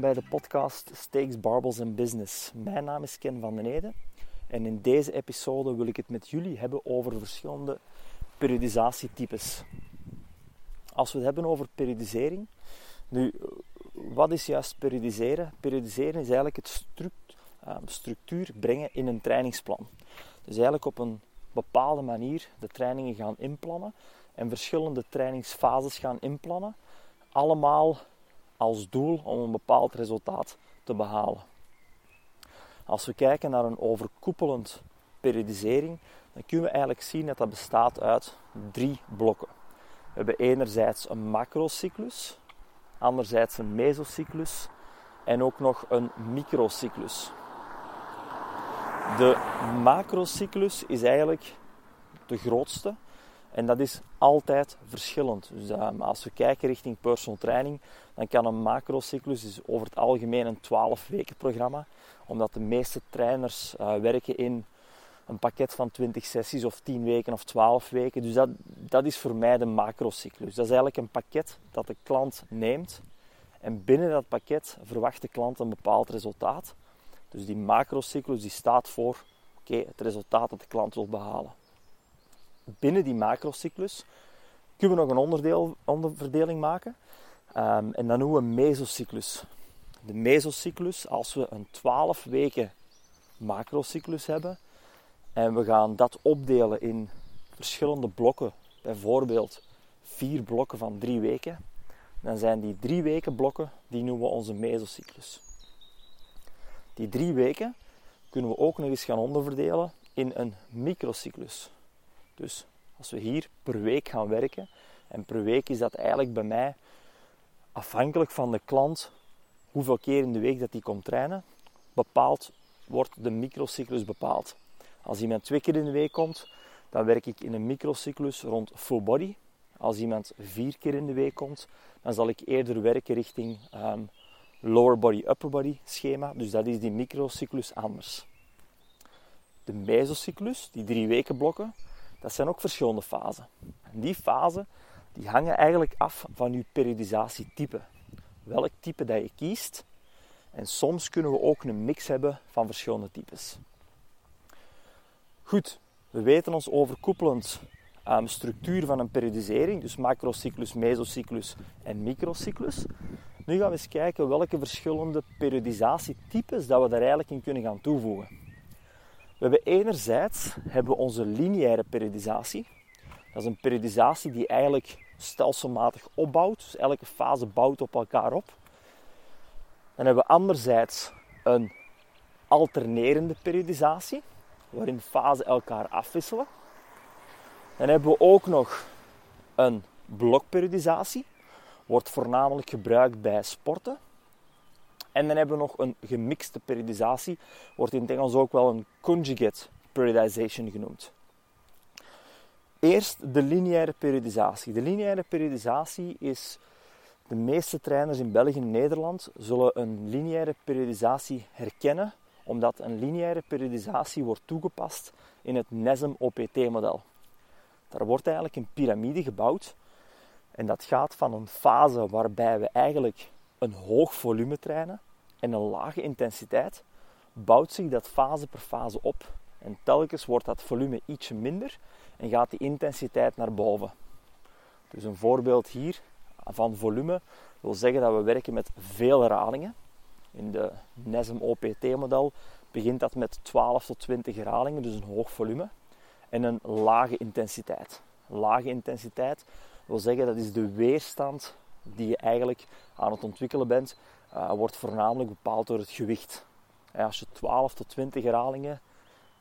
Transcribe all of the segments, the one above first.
En bij de podcast Steaks, Barbels and Business. Mijn naam is Ken van den Ede en in deze episode wil ik het met jullie hebben over verschillende periodisatietypes. Als we het hebben over periodisering, nu, wat is juist periodiseren? Periodiseren is eigenlijk het ehm, structuur brengen in een trainingsplan. Dus eigenlijk op een bepaalde manier de trainingen gaan inplannen en verschillende trainingsfases gaan inplannen, allemaal als doel om een bepaald resultaat te behalen. Als we kijken naar een overkoepelend periodisering, dan kunnen we eigenlijk zien dat dat bestaat uit drie blokken. We hebben enerzijds een macrocyclus, anderzijds een mesocyclus en ook nog een microcyclus. De macrocyclus is eigenlijk de grootste en dat is altijd verschillend. Dus uh, als we kijken richting personal training, dan kan een macrocyclus dus over het algemeen een 12 weken programma, omdat de meeste trainers uh, werken in een pakket van 20 sessies of 10 weken of 12 weken. Dus dat, dat is voor mij de macrocyclus. Dat is eigenlijk een pakket dat de klant neemt en binnen dat pakket verwacht de klant een bepaald resultaat. Dus die macrocyclus die staat voor oké, het resultaat dat de klant wil behalen. Binnen die macrocyclus kunnen we nog een onderdeel, onderverdeling maken. Um, en dat noemen we mesocyclus. De mesocyclus, als we een 12 weken macrocyclus hebben en we gaan dat opdelen in verschillende blokken, bijvoorbeeld vier blokken van drie weken, dan zijn die drie weken blokken, die noemen we onze mesocyclus. Die drie weken kunnen we ook nog eens gaan onderverdelen in een microcyclus. Dus als we hier per week gaan werken, en per week is dat eigenlijk bij mij afhankelijk van de klant hoeveel keer in de week dat die komt trainen, bepaald wordt de microcyclus bepaald. Als iemand twee keer in de week komt, dan werk ik in een microcyclus rond full body. Als iemand vier keer in de week komt, dan zal ik eerder werken richting um, lower body, upper body schema. Dus dat is die microcyclus anders. De mesocyclus, die drie weken blokken, dat zijn ook verschillende fasen. En die fasen die hangen eigenlijk af van je periodisatietype. Welk type dat je kiest. En soms kunnen we ook een mix hebben van verschillende types. Goed, we weten ons overkoepelend um, structuur van een periodisering, dus macrocyclus, mesocyclus en microcyclus. Nu gaan we eens kijken welke verschillende periodisatietypes dat we daar eigenlijk in kunnen gaan toevoegen. We hebben enerzijds hebben we onze lineaire periodisatie. Dat is een periodisatie die eigenlijk stelselmatig opbouwt. Dus elke fase bouwt op elkaar op. Dan hebben we anderzijds een alternerende periodisatie, waarin fasen elkaar afwisselen. Dan hebben we ook nog een blokperiodisatie, wordt voornamelijk gebruikt bij sporten. En dan hebben we nog een gemixte periodisatie, wordt in het Engels ook wel een conjugate periodization genoemd. Eerst de lineaire periodisatie. De lineaire periodisatie is de meeste trainers in België en Nederland zullen een lineaire periodisatie herkennen, omdat een lineaire periodisatie wordt toegepast in het NESM OPT-model. Daar wordt eigenlijk een piramide gebouwd en dat gaat van een fase waarbij we eigenlijk een hoog volume trainen en een lage intensiteit, bouwt zich dat fase per fase op. En telkens wordt dat volume ietsje minder en gaat die intensiteit naar boven. Dus een voorbeeld hier van volume wil zeggen dat we werken met veel herhalingen. In de NESM OPT-model begint dat met 12 tot 20 herhalingen, dus een hoog volume. En een lage intensiteit. Lage intensiteit wil zeggen dat is de weerstand die je eigenlijk aan het ontwikkelen bent, uh, wordt voornamelijk bepaald door het gewicht. als je 12 tot 20 herhalingen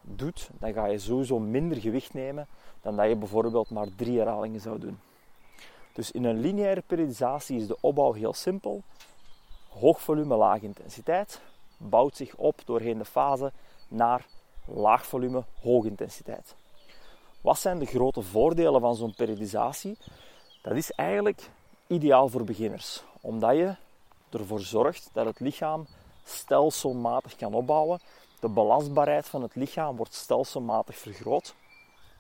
doet, dan ga je sowieso minder gewicht nemen dan dat je bijvoorbeeld maar drie herhalingen zou doen. Dus in een lineaire periodisatie is de opbouw heel simpel. Hoog volume, lage intensiteit. Bouwt zich op doorheen de fase naar laag volume, hoge intensiteit. Wat zijn de grote voordelen van zo'n periodisatie? Dat is eigenlijk ideaal voor beginners, omdat je ervoor zorgt dat het lichaam stelselmatig kan opbouwen. De belastbaarheid van het lichaam wordt stelselmatig vergroot,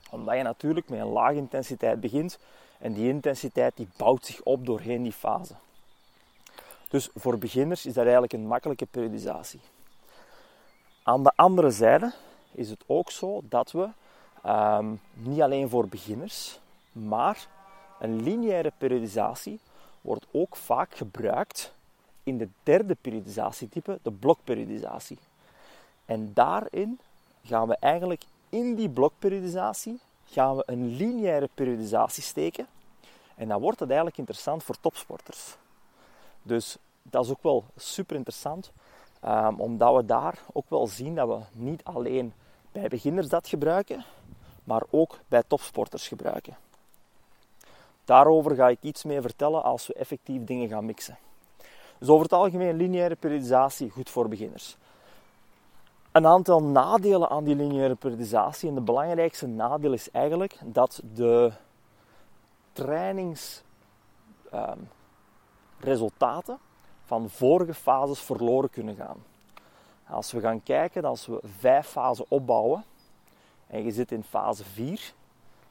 omdat je natuurlijk met een lage intensiteit begint en die intensiteit die bouwt zich op doorheen die fase. Dus voor beginners is dat eigenlijk een makkelijke periodisatie. Aan de andere zijde is het ook zo dat we ehm, niet alleen voor beginners, maar een lineaire periodisatie wordt ook vaak gebruikt in de derde periodisatietype, de blokperiodisatie. En daarin gaan we eigenlijk in die blokperiodisatie gaan we een lineaire periodisatie steken. En dan wordt het eigenlijk interessant voor topsporters. Dus dat is ook wel super interessant, um, omdat we daar ook wel zien dat we niet alleen bij beginners dat gebruiken, maar ook bij topsporters gebruiken. Daarover ga ik iets meer vertellen als we effectief dingen gaan mixen. Dus over het algemeen lineaire periodisatie goed voor beginners. Een aantal nadelen aan die lineaire periodisatie. En de belangrijkste nadeel is eigenlijk dat de trainingsresultaten ehm, van vorige fases verloren kunnen gaan. Als we gaan kijken, als we vijf fasen opbouwen en je zit in fase 4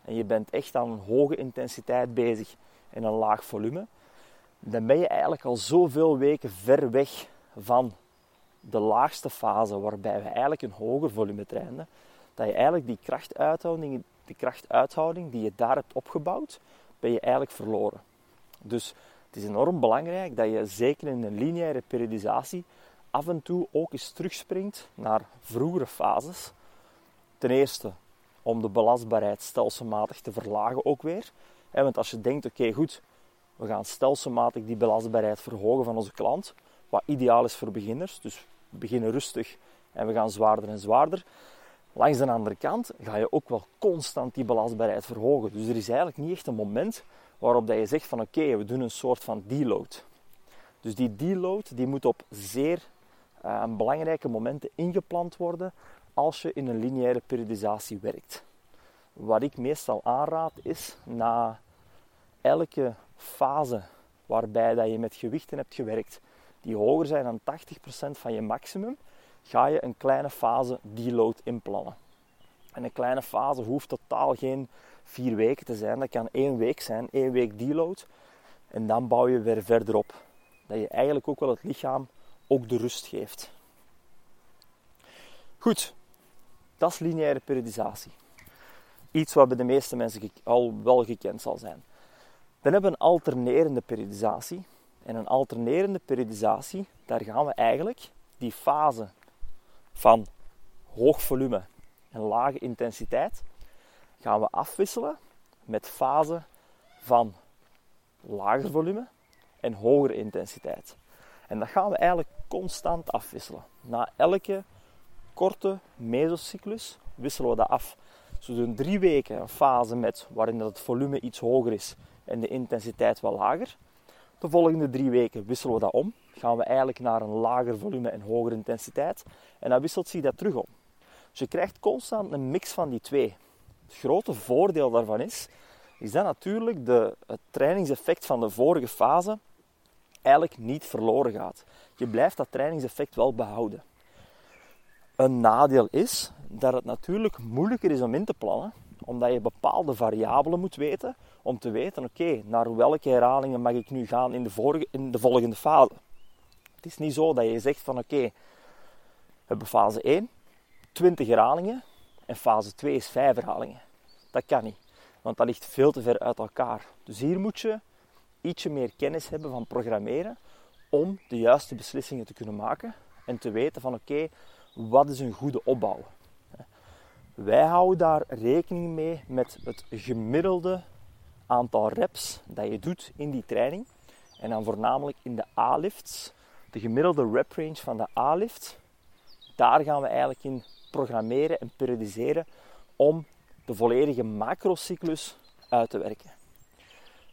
en je bent echt aan een hoge intensiteit bezig en een laag volume, dan ben je eigenlijk al zoveel weken ver weg van de laagste fase, waarbij we eigenlijk een hoger volume trainen, dat je eigenlijk die krachtuithouding, die krachtuithouding die je daar hebt opgebouwd, ben je eigenlijk verloren. Dus het is enorm belangrijk dat je zeker in een lineaire periodisatie af en toe ook eens terugspringt naar vroegere fases. Ten eerste om de belastbaarheid stelselmatig te verlagen ook weer. Want als je denkt, oké goed, we gaan stelselmatig die belastbaarheid verhogen van onze klant, wat ideaal is voor beginners. Dus we beginnen rustig en we gaan zwaarder en zwaarder. Langs de andere kant ga je ook wel constant die belastbaarheid verhogen. Dus er is eigenlijk niet echt een moment waarop dat je zegt van oké, we doen een soort van deload. Dus die deload die moet op zeer uh, belangrijke momenten ingepland worden als je in een lineaire periodisatie werkt. Wat ik meestal aanraad is na elke fase waarbij dat je met gewichten hebt gewerkt die hoger zijn dan 80% van je maximum, ga je een kleine fase deload inplannen. En een kleine fase hoeft totaal geen vier weken te zijn. Dat kan één week zijn, één week deload. En dan bouw je weer verder op. Dat je eigenlijk ook wel het lichaam ook de rust geeft. Goed, dat is lineaire periodisatie. Iets wat bij de meeste mensen al wel gekend zal zijn. Dan hebben we een alternerende periodisatie. En een alternerende periodisatie, daar gaan we eigenlijk die fase van hoog volume en lage intensiteit, gaan we afwisselen met fase van lager volume en hogere intensiteit. En dat gaan we eigenlijk constant afwisselen. Na elke korte mesocyclus wisselen we dat af. Dus doen drie weken een fase met waarin het volume iets hoger is en de intensiteit wel lager. De volgende drie weken wisselen we dat om. Gaan we eigenlijk naar een lager volume en hogere intensiteit. En dan wisselt zich dat terug om. Dus je krijgt constant een mix van die twee. Het grote voordeel daarvan is, is dat natuurlijk de, het trainingseffect van de vorige fase eigenlijk niet verloren gaat. Je blijft dat trainingseffect wel behouden. Een nadeel is dat het natuurlijk moeilijker is om in te plannen, omdat je bepaalde variabelen moet weten om te weten, oké, naar welke herhalingen mag ik nu gaan in de, vorige, in de volgende fase. Het is niet zo dat je zegt van oké, we hebben fase 1, 20 herhalingen en fase 2 is 5 herhalingen. Dat kan niet, want dat ligt veel te ver uit elkaar. Dus hier moet je ietsje meer kennis hebben van programmeren om de juiste beslissingen te kunnen maken en te weten van oké, wat is een goede opbouw. Wij houden daar rekening mee met het gemiddelde aantal reps dat je doet in die training. En dan voornamelijk in de A-lifts. De gemiddelde rep range van de A-lift. Daar gaan we eigenlijk in programmeren en periodiseren om de volledige macrocyclus uit te werken.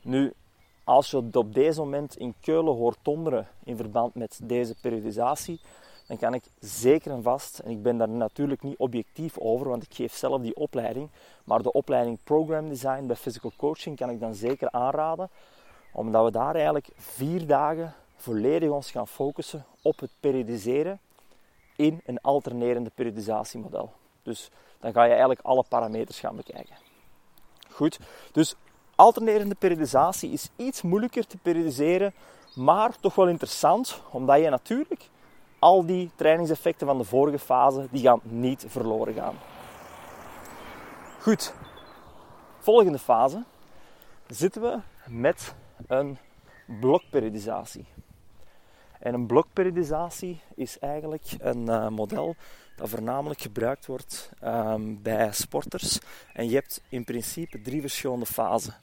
Nu, als je op deze moment in Keulen hoort tonderen in verband met deze periodisatie, dan kan ik zeker en vast, en ik ben daar natuurlijk niet objectief over, want ik geef zelf die opleiding, maar de opleiding Program Design bij Physical Coaching kan ik dan zeker aanraden, omdat we daar eigenlijk vier dagen volledig ons gaan focussen op het periodiseren in een alternerende periodisatiemodel. Dus dan ga je eigenlijk alle parameters gaan bekijken. Goed, dus Alternerende periodisatie is iets moeilijker te periodiseren, maar toch wel interessant, omdat je natuurlijk al die trainingseffecten van de vorige fase, die gaan niet verloren gaan. Goed, volgende fase zitten we met een blokperiodisatie. En een blokperiodisatie is eigenlijk een uh, model dat voornamelijk gebruikt wordt um, bij sporters. En je hebt in principe drie verschillende fasen.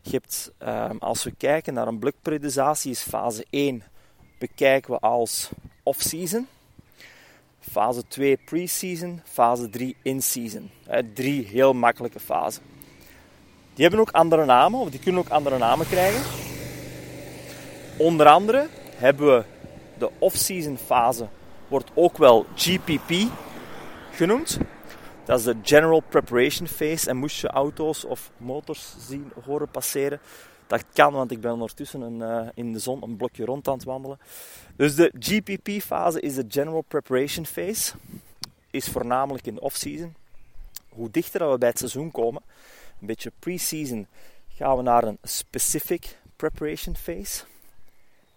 Je hebt, um, als we kijken naar een blokperiodisatie, is fase 1 bekijken we als off-season. Fase 2 pre-season, fase 3 in-season. Drie heel makkelijke fasen. Die hebben ook andere namen, of die kunnen ook andere namen krijgen. Onder andere hebben we de off-season fase, wordt ook wel GPP genoemd. Dat is de General Preparation Phase. En moest je auto's of motors zien horen passeren, dat kan, want ik ben ondertussen een, uh, in de zon een blokje rond aan het wandelen. Dus de GPP-fase is de General Preparation Phase. Is voornamelijk in de off-season. Hoe dichter we bij het seizoen komen, een beetje pre-season, gaan we naar een Specific Preparation Phase.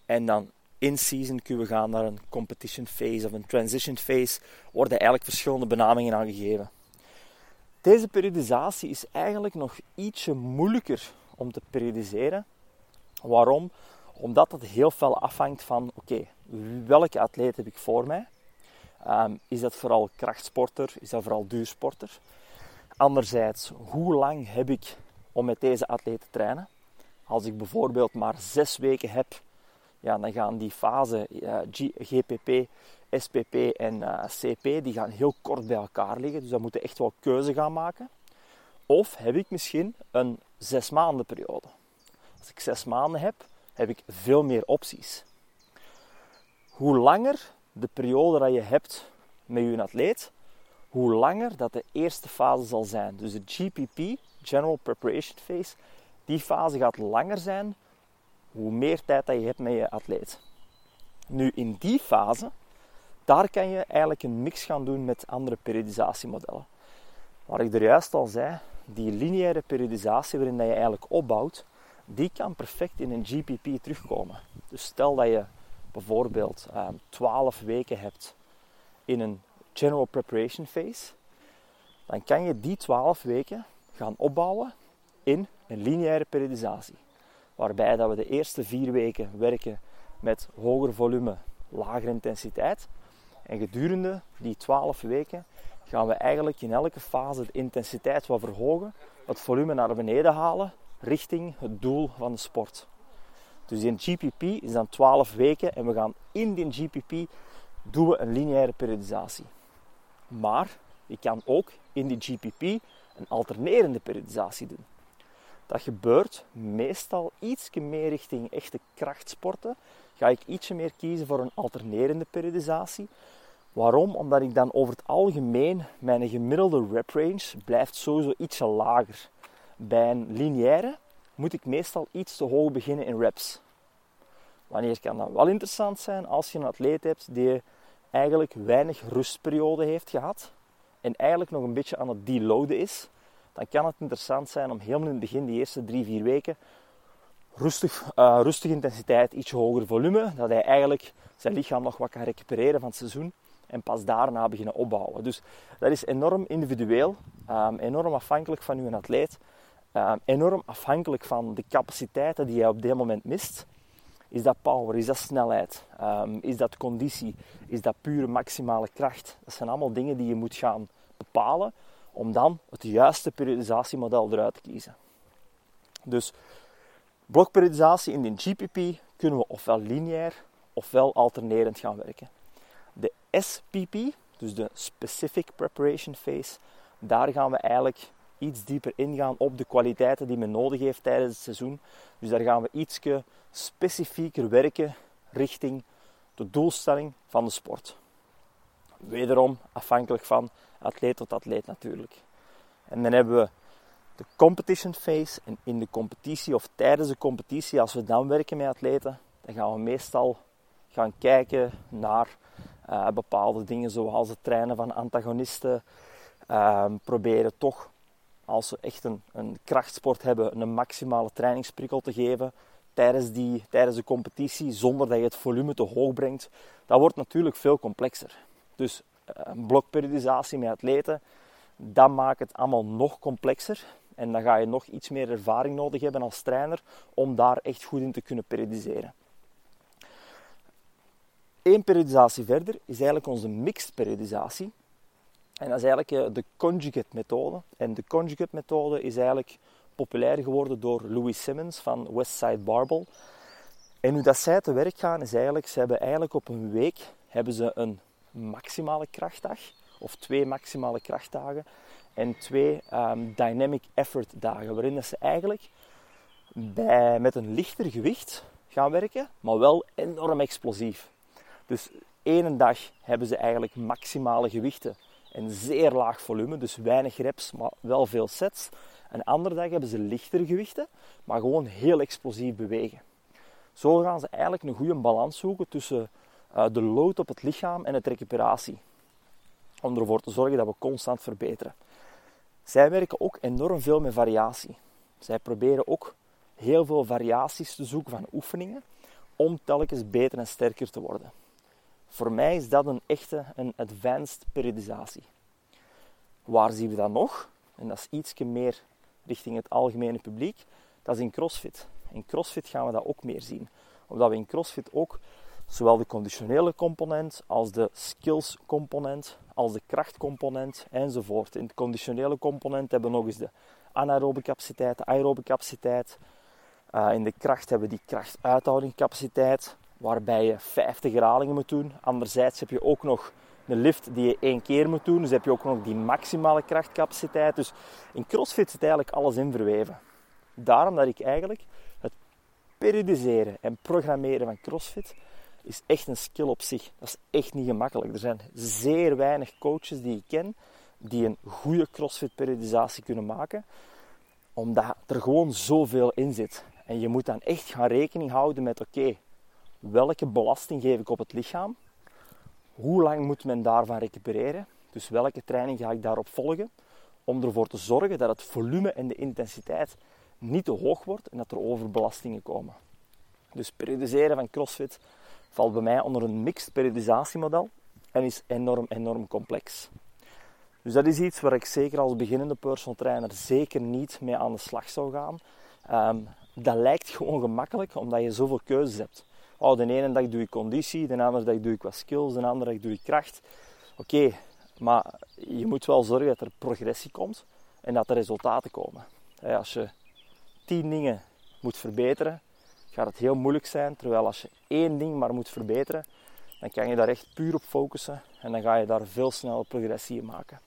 En dan in-season kunnen we gaan naar een Competition Phase of een Transition Phase. Worden eigenlijk verschillende benamingen aangegeven. Deze periodisatie is eigenlijk nog ietsje moeilijker om te periodiseren. Waarom? Omdat het heel veel afhangt van, oké, welke atleet heb ik voor mij? Um, is dat vooral krachtsporter? Is dat vooral duursporter? Anderzijds, hoe lang heb ik om met deze atleet te trainen? Als ik bijvoorbeeld maar zes weken heb, ja, dan gaan die fasen uh, GPP, SPP en eh, CP die gaan heel kort bij elkaar liggen. Dus dan moeten echt wel keuze gaan maken. Of heb ik misschien een zes maanden periode. Als ik zes maanden heb, heb ik veel meer opties. Hoe langer de periode dat je hebt met je atleet, hoe langer dat de eerste fase zal zijn. Dus de GPP, General Preparation Phase, die fase gaat langer zijn hoe meer tijd dat je hebt met je atleet. Nu, in die fase, daar kan je eigenlijk een mix gaan doen met andere periodisatiemodellen. Wat ik er juist al zei, die lineaire periodisatie waarin dat je eigenlijk opbouwt, die kan perfect in een GPP terugkomen. Dus stel dat je bijvoorbeeld um, ehm, 12 weken hebt in een General Preparation Phase, dan kan je die 12 weken gaan opbouwen in een lineaire periodisatie. Waarbij dat we de eerste vier weken werken met hoger volume, lagere intensiteit. En gedurende die 12 weken gaan we eigenlijk in elke fase de intensiteit wat verhogen, het volume naar beneden halen richting het doel van de sport. Dus in GPP is dan 12 weken en we gaan in die GPP doen we een lineaire periodisatie. Maar je kan ook in die GPP een alternerende periodisatie doen. Dat gebeurt meestal iets meer richting echte krachtsporten. Ga ik ietsje meer kiezen voor een alternerende periodisatie. Waarom? Omdat ik dan over het algemeen mijn gemiddelde rep range blijft sowieso ietsje lager. Bij een lineaire moet ik meestal iets te hoog beginnen in reps. Wanneer kan dat wel interessant zijn als je een atleet hebt die eigenlijk weinig rustperiode heeft gehad en eigenlijk nog een beetje aan het deloaden is dan kan het interessant zijn om helemaal in het begin, die eerste drie, vier weken, rustig, uh, rustige intensiteit, iets hoger volume, dat hij eigenlijk zijn lichaam nog wat kan recupereren van het seizoen en pas daarna beginnen opbouwen. Dus dat is enorm individueel, um, enorm afhankelijk van uw atleet, um, enorm afhankelijk van de capaciteiten die hij op dit moment mist. Is dat power? Is dat snelheid? Um, is dat conditie? Is dat pure maximale kracht? Dat zijn allemaal dingen die je moet gaan bepalen om dan het juiste periodisatiemodel eruit te kiezen. Dus blokperiodisatie in de GPP kunnen we ofwel lineair ofwel alternerend gaan werken. De SPP, dus de Specific Preparation Phase, daar gaan we eigenlijk iets dieper ingaan op de kwaliteiten die men nodig heeft tijdens het seizoen. Dus daar gaan we iets specifieker werken richting de doelstelling van de sport. Wederom afhankelijk van atleet tot atleet natuurlijk. En dan hebben we de competition phase. En in de competitie of tijdens de competitie, als we dan werken met atleten, dan gaan we meestal gaan kijken naar uh, bepaalde dingen zoals het trainen van antagonisten. Uh, proberen toch als ze echt een, een krachtsport hebben, een maximale trainingsprikkel te geven tijdens, die, tijdens de competitie, zonder dat je het volume te hoog brengt, dat wordt natuurlijk veel complexer. Dus eh, een blokperiodisatie met atleten, dat maakt het allemaal nog complexer. En dan ga je nog iets meer ervaring nodig hebben als trainer om daar echt goed in te kunnen periodiseren. Eén periodisatie verder is eigenlijk onze mixed periodisatie. En dat is eigenlijk eh, de conjugate methode. En de conjugate methode is eigenlijk populair geworden door Louis Simmons van Westside Barbell. En hoe dat zij te werk gaan is eigenlijk, ze hebben eigenlijk op een week hebben ze een maximale krachtdag of twee maximale krachtdagen en twee um, dynamic effort dagen, waarin ze eigenlijk bij, met een lichter gewicht gaan werken, maar wel enorm explosief. Dus één dag hebben ze eigenlijk maximale gewichten en zeer laag volume, dus weinig reps, maar wel veel sets. Een andere dag hebben ze lichtere gewichten, maar gewoon heel explosief bewegen. Zo gaan ze eigenlijk een goede balans zoeken tussen de load op het lichaam en het recuperatie. Om ervoor te zorgen dat we constant verbeteren. Zij werken ook enorm veel met variatie. Zij proberen ook heel veel variaties te zoeken van oefeningen om telkens beter en sterker te worden. Voor mij is dat een echte een advanced periodisatie. Waar zien we dat nog? En dat is iets meer richting het algemene publiek. Dat is in CrossFit. In CrossFit gaan we dat ook meer zien. Omdat we in CrossFit ook zowel de conditionele component als de skills component, als de krachtcomponent enzovoort. In de conditionele component hebben we nog eens de anaerobe capaciteit, de aerobe capaciteit. Uh, in de kracht hebben we die krachtuithoudingcapaciteit, waarbij je 50 herhalingen moet doen. Anderzijds heb je ook nog een lift die je één keer moet doen. Dus heb je ook nog die maximale krachtcapaciteit. Dus in CrossFit zit eigenlijk alles in verweven. Daarom dat ik eigenlijk het periodiseren en programmeren van CrossFit is echt een skill op zich. Dat is echt niet gemakkelijk. Er zijn zeer weinig coaches die ik ken die een goede CrossFit periodisatie kunnen maken, omdat er gewoon zoveel in zit. En je moet dan echt gaan rekening houden met oké, welke belasting geef ik op het lichaam? Hoe lang moet men daarvan recupereren? Dus welke training ga ik daarop volgen? Om ervoor te zorgen dat het volume en de intensiteit niet te hoog wordt en dat er overbelastingen komen. Dus periodiseren van CrossFit valt bij mij onder een mixed periodisatiemodel en is enorm, enorm complex. Dus dat is iets waar ik zeker als beginnende personal trainer zeker niet mee aan de slag zou gaan. Um, dat lijkt gewoon gemakkelijk omdat je zoveel keuzes hebt. Oh, de ene dag doe ik conditie, de andere dag doe ik wat skills, de andere dag doe ik kracht. Oké, maar je moet wel zorgen dat er progressie komt en dat er resultaten komen. Als je tien dingen moet verbeteren, gaat het heel moeilijk zijn. Terwijl als je één ding maar moet verbeteren, dan kan je daar echt puur op focussen en dan ga je daar veel sneller progressie in maken.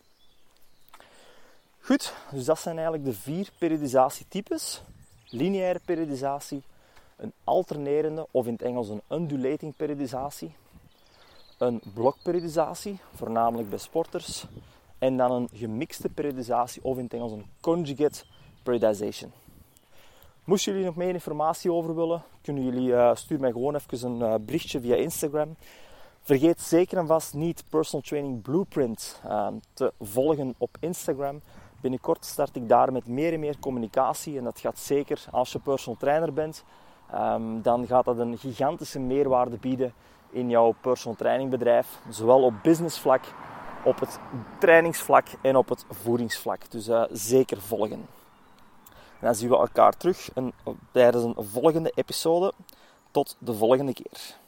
Goed, dus dat zijn eigenlijk de vier periodisatietypes. Lineaire periodisatie, een alternerende of in het Engels een undulating periodisatie, een blokperiodisatie, voornamelijk bij sporters, en dan een gemixte periodisatie of in het Engels een conjugate periodization. Moesten jullie nog meer informatie over willen, kunnen jullie uh, stuur mij gewoon even een uh, berichtje via Instagram. Vergeet zeker en vast niet Personal Training Blueprint uh, te volgen op Instagram. Binnenkort start ik daar met meer en meer communicatie en dat gaat zeker als je personal trainer bent. Um, dan gaat dat een gigantische meerwaarde bieden in jouw personal trainingbedrijf. Zowel op businessvlak, op het trainingsvlak en op het voedingsvlak. Dus uh, zeker volgen dan zien we elkaar terug tijdens een volgende episode. Tot de volgende keer.